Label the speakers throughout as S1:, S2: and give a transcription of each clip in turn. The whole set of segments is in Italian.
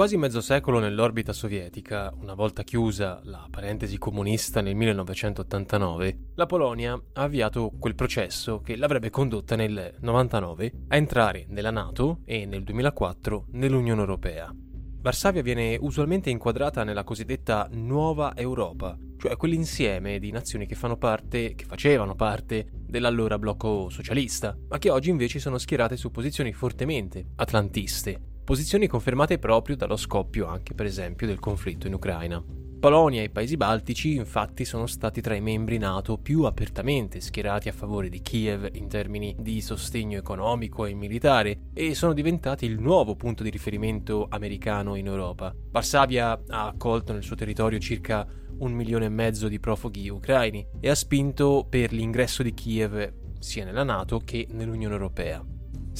S1: quasi mezzo secolo nell'orbita sovietica, una volta chiusa la parentesi comunista nel 1989, la Polonia ha avviato quel processo che l'avrebbe condotta nel 99 a entrare nella Nato e nel 2004 nell'Unione Europea. Varsavia viene usualmente inquadrata nella cosiddetta Nuova Europa, cioè quell'insieme di nazioni che fanno parte, che facevano parte dell'allora blocco socialista, ma che oggi invece sono schierate su posizioni fortemente atlantiste, posizioni confermate proprio dallo scoppio anche per esempio del conflitto in Ucraina. Polonia e i paesi baltici infatti sono stati tra i membri NATO più apertamente schierati a favore di Kiev in termini di sostegno economico e militare e sono diventati il nuovo punto di riferimento americano in Europa. Varsavia ha accolto nel suo territorio circa un milione e mezzo di profughi ucraini e ha spinto per l'ingresso di Kiev sia nella NATO che nell'Unione Europea.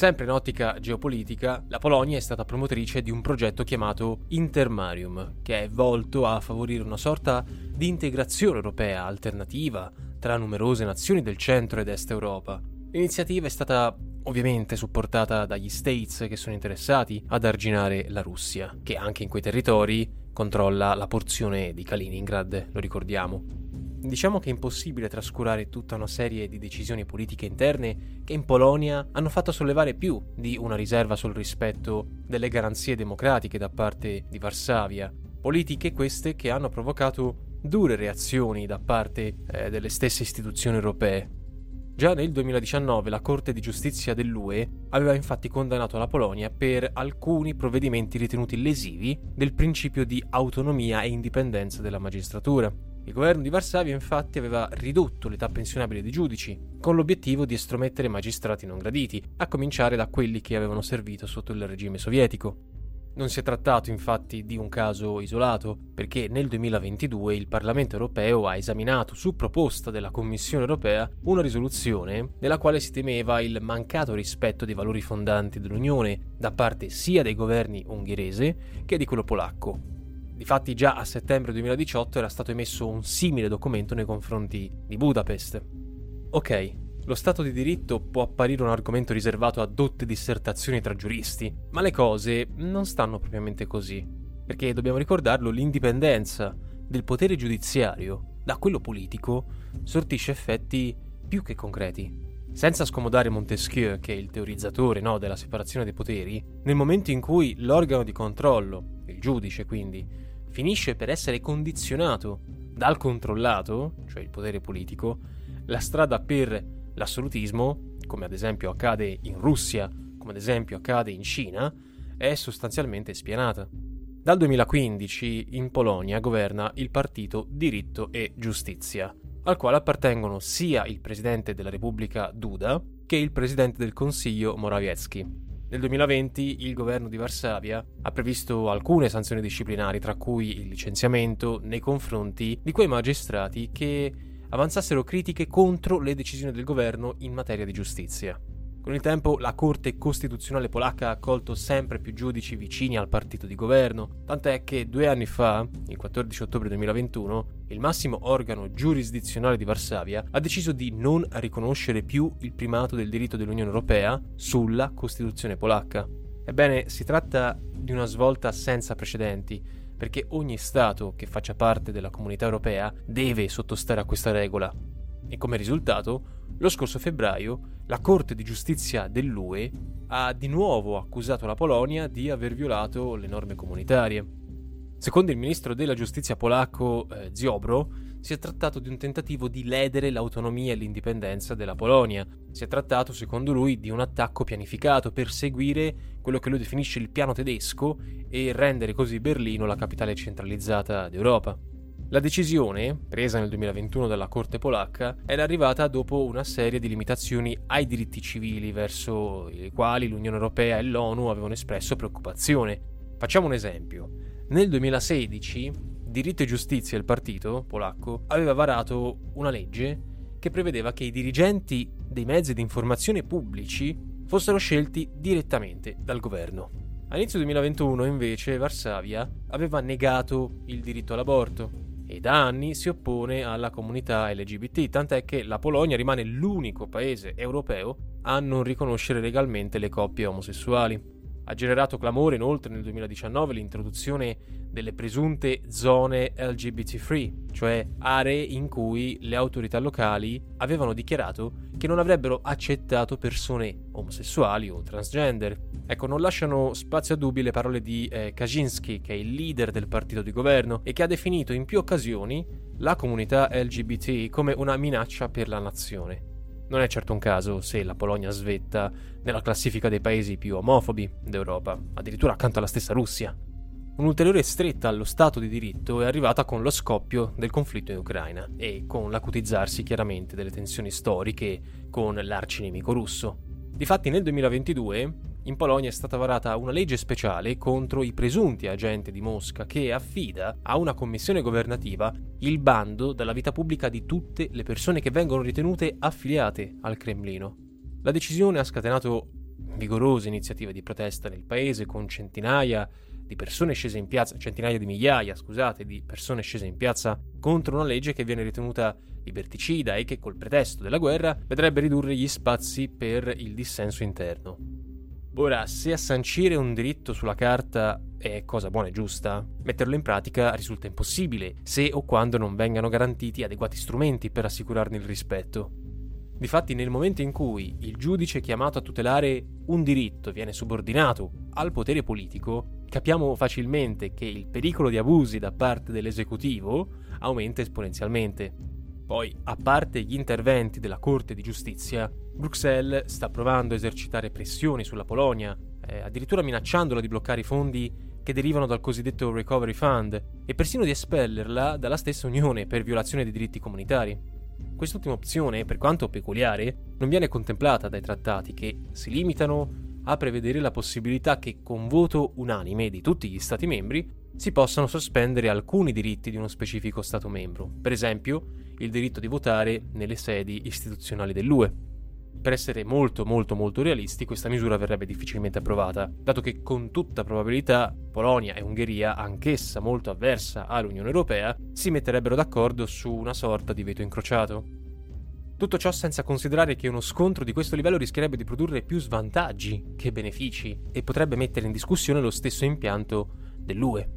S1: Sempre in ottica geopolitica, la Polonia è stata promotrice di un progetto chiamato Intermarium, che è volto a favorire una sorta di integrazione europea alternativa tra numerose nazioni del centro ed est Europa. L'iniziativa è stata ovviamente supportata dagli States che sono interessati ad arginare la Russia, che anche in quei territori controlla la porzione di Kaliningrad, lo ricordiamo. Diciamo che è impossibile trascurare tutta una serie di decisioni politiche interne che in Polonia hanno fatto sollevare più di una riserva sul rispetto delle garanzie democratiche da parte di Varsavia. Politiche queste che hanno provocato dure reazioni da parte eh, delle stesse istituzioni europee. Già nel 2019 la Corte di giustizia dell'UE aveva infatti condannato la Polonia per alcuni provvedimenti ritenuti lesivi del principio di autonomia e indipendenza della magistratura. Il governo di Varsavia infatti aveva ridotto l'età pensionabile dei giudici, con l'obiettivo di estromettere magistrati non graditi, a cominciare da quelli che avevano servito sotto il regime sovietico. Non si è trattato infatti di un caso isolato, perché nel 2022 il Parlamento europeo ha esaminato su proposta della Commissione europea una risoluzione nella quale si temeva il mancato rispetto dei valori fondanti dell'Unione da parte sia dei governi ungherese che di quello polacco. Difatti già a settembre 2018 era stato emesso un simile documento nei confronti di Budapest. Ok, lo Stato di diritto può apparire un argomento riservato a dotte dissertazioni tra giuristi, ma le cose non stanno propriamente così, perché dobbiamo ricordarlo, l'indipendenza del potere giudiziario da quello politico sortisce effetti più che concreti. Senza scomodare Montesquieu, che è il teorizzatore no, della separazione dei poteri, nel momento in cui l'organo di controllo, il giudice quindi, finisce per essere condizionato dal controllato, cioè il potere politico, la strada per l'assolutismo, come ad esempio accade in Russia, come ad esempio accade in Cina, è sostanzialmente spianata. Dal 2015 in Polonia governa il partito Diritto e Giustizia, al quale appartengono sia il presidente della Repubblica Duda che il presidente del Consiglio Morawiecki. Nel 2020 il governo di Varsavia ha previsto alcune sanzioni disciplinari, tra cui il licenziamento nei confronti di quei magistrati che avanzassero critiche contro le decisioni del governo in materia di giustizia. Con il tempo la Corte Costituzionale polacca ha accolto sempre più giudici vicini al partito di governo, tant'è che due anni fa, il 14 ottobre 2021, il massimo organo giurisdizionale di Varsavia ha deciso di non riconoscere più il primato del diritto dell'Unione Europea sulla Costituzione polacca. Ebbene, si tratta di una svolta senza precedenti, perché ogni Stato che faccia parte della comunità europea deve sottostare a questa regola. E come risultato, lo scorso febbraio la Corte di giustizia dell'UE ha di nuovo accusato la Polonia di aver violato le norme comunitarie. Secondo il ministro della giustizia polacco eh, Ziobro, si è trattato di un tentativo di ledere l'autonomia e l'indipendenza della Polonia. Si è trattato, secondo lui, di un attacco pianificato per seguire quello che lui definisce il piano tedesco e rendere così Berlino la capitale centralizzata d'Europa. La decisione, presa nel 2021 dalla Corte polacca, era arrivata dopo una serie di limitazioni ai diritti civili verso i quali l'Unione Europea e l'ONU avevano espresso preoccupazione. Facciamo un esempio. Nel 2016 Diritto e Giustizia, il partito polacco, aveva varato una legge che prevedeva che i dirigenti dei mezzi di informazione pubblici fossero scelti direttamente dal governo. A inizio 2021 invece Varsavia aveva negato il diritto all'aborto e da anni si oppone alla comunità LGBT, tant'è che la Polonia rimane l'unico paese europeo a non riconoscere legalmente le coppie omosessuali. Ha generato clamore inoltre nel 2019 l'introduzione delle presunte zone LGBT free, cioè aree in cui le autorità locali avevano dichiarato che non avrebbero accettato persone omosessuali o transgender. Ecco, non lasciano spazio a dubbi le parole di eh, Kaczynski, che è il leader del partito di governo e che ha definito in più occasioni la comunità LGBT come una minaccia per la nazione. Non è certo un caso se la Polonia svetta nella classifica dei paesi più omofobi d'Europa, addirittura accanto alla stessa Russia. Un'ulteriore stretta allo Stato di diritto è arrivata con lo scoppio del conflitto in Ucraina e con l'acutizzarsi chiaramente delle tensioni storiche con l'arcinemico russo. Difatti nel 2022 in Polonia è stata varata una legge speciale contro i presunti agenti di Mosca che affida a una commissione governativa il bando dalla vita pubblica di tutte le persone che vengono ritenute affiliate al Cremlino. La decisione ha scatenato vigorose iniziative di protesta nel paese con centinaia di persone scese in piazza, centinaia di migliaia, scusate, di persone scese in piazza contro una legge che viene ritenuta liberticida e che col pretesto della guerra vedrebbe ridurre gli spazi per il dissenso interno. Ora, se a sancire un diritto sulla carta è cosa buona e giusta, metterlo in pratica risulta impossibile se o quando non vengano garantiti adeguati strumenti per assicurarne il rispetto. Difatti, nel momento in cui il giudice chiamato a tutelare un diritto viene subordinato al potere politico, capiamo facilmente che il pericolo di abusi da parte dell'esecutivo aumenta esponenzialmente. Poi, a parte gli interventi della Corte di Giustizia, Bruxelles sta provando a esercitare pressioni sulla Polonia, eh, addirittura minacciandola di bloccare i fondi che derivano dal cosiddetto Recovery Fund e persino di espellerla dalla stessa Unione per violazione dei diritti comunitari. Quest'ultima opzione, per quanto peculiare, non viene contemplata dai trattati che si limitano a prevedere la possibilità che con voto unanime di tutti gli Stati membri si possano sospendere alcuni diritti di uno specifico Stato membro, per esempio il diritto di votare nelle sedi istituzionali dell'UE. Per essere molto molto molto realisti, questa misura verrebbe difficilmente approvata, dato che con tutta probabilità Polonia e Ungheria, anch'essa molto avversa all'Unione Europea, si metterebbero d'accordo su una sorta di veto incrociato. Tutto ciò senza considerare che uno scontro di questo livello rischierebbe di produrre più svantaggi che benefici e potrebbe mettere in discussione lo stesso impianto dell'UE.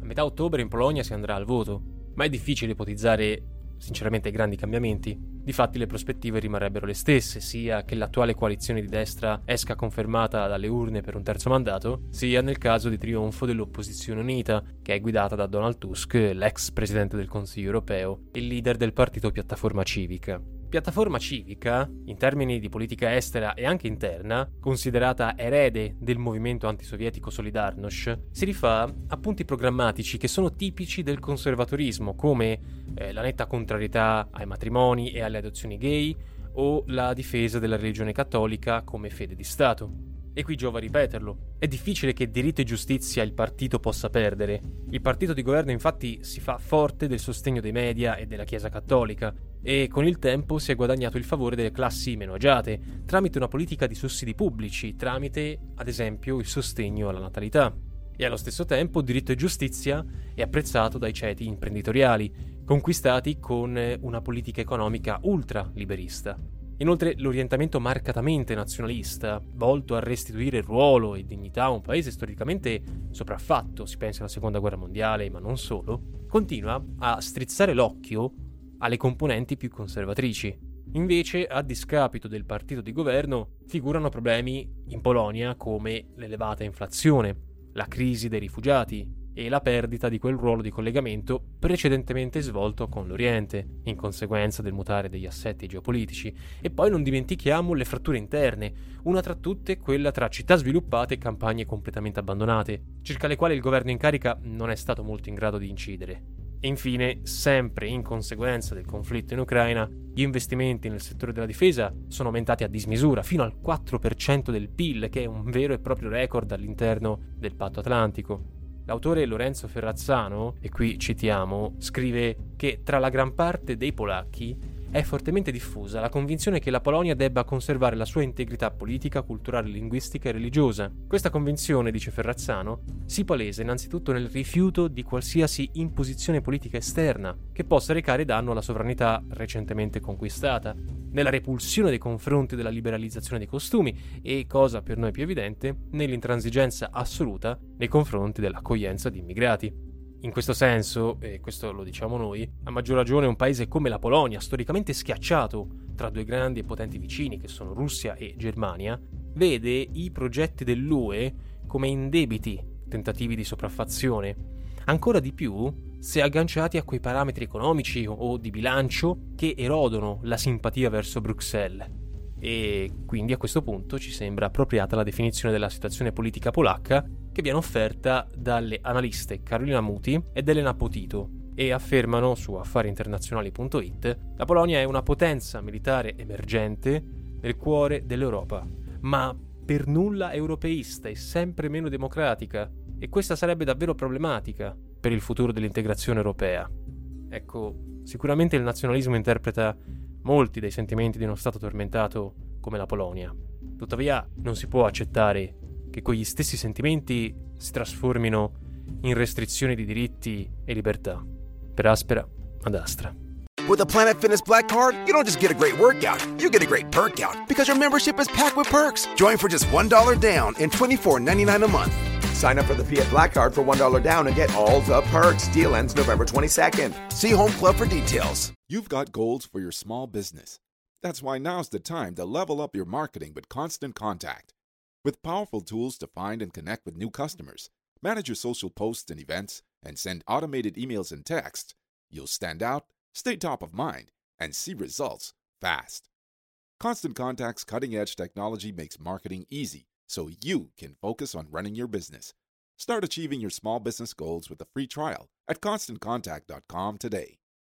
S1: A metà ottobre in Polonia si andrà al voto, ma è difficile ipotizzare sinceramente grandi cambiamenti. Difatti le prospettive rimarrebbero le stesse, sia che l'attuale coalizione di destra esca confermata dalle urne per un terzo mandato, sia nel caso di trionfo dell'opposizione unita, che è guidata da Donald Tusk, l'ex presidente del Consiglio europeo e leader del partito Piattaforma Civica. Piattaforma civica, in termini di politica estera e anche interna, considerata erede del movimento antisovietico Solidarnosc, si rifà a punti programmatici che sono tipici del conservatorismo, come eh, la netta contrarietà ai matrimoni e alle adozioni gay o la difesa della religione cattolica come fede di Stato. E qui giova ripeterlo. È difficile che diritto e giustizia il partito possa perdere. Il partito di governo infatti si fa forte del sostegno dei media e della Chiesa cattolica e con il tempo si è guadagnato il favore delle classi meno agiate tramite una politica di sussidi pubblici, tramite ad esempio il sostegno alla natalità. E allo stesso tempo diritto e giustizia è apprezzato dai ceti imprenditoriali, conquistati con una politica economica ultra liberista. Inoltre l'orientamento marcatamente nazionalista, volto a restituire ruolo e dignità a un paese storicamente sopraffatto, si pensa alla seconda guerra mondiale, ma non solo, continua a strizzare l'occhio alle componenti più conservatrici. Invece, a discapito del partito di governo, figurano problemi in Polonia come l'elevata inflazione, la crisi dei rifugiati e la perdita di quel ruolo di collegamento precedentemente svolto con l'Oriente, in conseguenza del mutare degli assetti geopolitici. E poi non dimentichiamo le fratture interne, una tra tutte quella tra città sviluppate e campagne completamente abbandonate, circa le quali il governo in carica non è stato molto in grado di incidere. Infine, sempre in conseguenza del conflitto in Ucraina, gli investimenti nel settore della difesa sono aumentati a dismisura, fino al 4% del PIL, che è un vero e proprio record all'interno del patto atlantico. L'autore Lorenzo Ferrazzano, e qui citiamo, scrive che tra la gran parte dei polacchi è fortemente diffusa la convinzione che la Polonia debba conservare la sua integrità politica, culturale, linguistica e religiosa. Questa convinzione, dice Ferrazzano, si palesa innanzitutto nel rifiuto di qualsiasi imposizione politica esterna che possa recare danno alla sovranità recentemente conquistata, nella repulsione nei confronti della liberalizzazione dei costumi e, cosa per noi più evidente, nell'intransigenza assoluta nei confronti dell'accoglienza di immigrati. In questo senso, e questo lo diciamo noi, a maggior ragione un paese come la Polonia, storicamente schiacciato tra due grandi e potenti vicini che sono Russia e Germania, vede i progetti dell'UE come indebiti tentativi di sopraffazione, ancora di più se agganciati a quei parametri economici o di bilancio che erodono la simpatia verso Bruxelles. E quindi a questo punto ci sembra appropriata la definizione della situazione politica polacca che viene offerta dalle analiste Carolina Muti ed Elena Potito e affermano su affariinternazionali.it la Polonia è una potenza militare emergente nel cuore dell'Europa, ma per nulla europeista e sempre meno democratica e questa sarebbe davvero problematica per il futuro dell'integrazione europea. Ecco, sicuramente il nazionalismo interpreta molti dei sentimenti di uno Stato tormentato come la Polonia. Tuttavia non si può accettare che quegli stessi sentimenti si trasformino in restrizioni di diritti e libertà, per aspera ad astra.
S2: With a Planet Fitness Black Card, you don't just get a great workout, you get a great perk out because your membership is packed with perks. Join for just $1 down and $24.99 a month.
S3: Sign up for the Fiat Black Card for $1 down and get all the perks. Deal ends November 22nd.
S2: See Home Club for details.
S4: You've got goals for your small business. That's why now's the time to level up your marketing with Constant Contact. With powerful tools to find and connect with new customers, manage your social posts and events, and send automated emails and texts, you'll stand out, stay top of mind, and see results fast. Constant Contact's cutting edge technology makes marketing easy so you can focus on running your business. Start achieving your small business goals with a free trial at constantcontact.com today.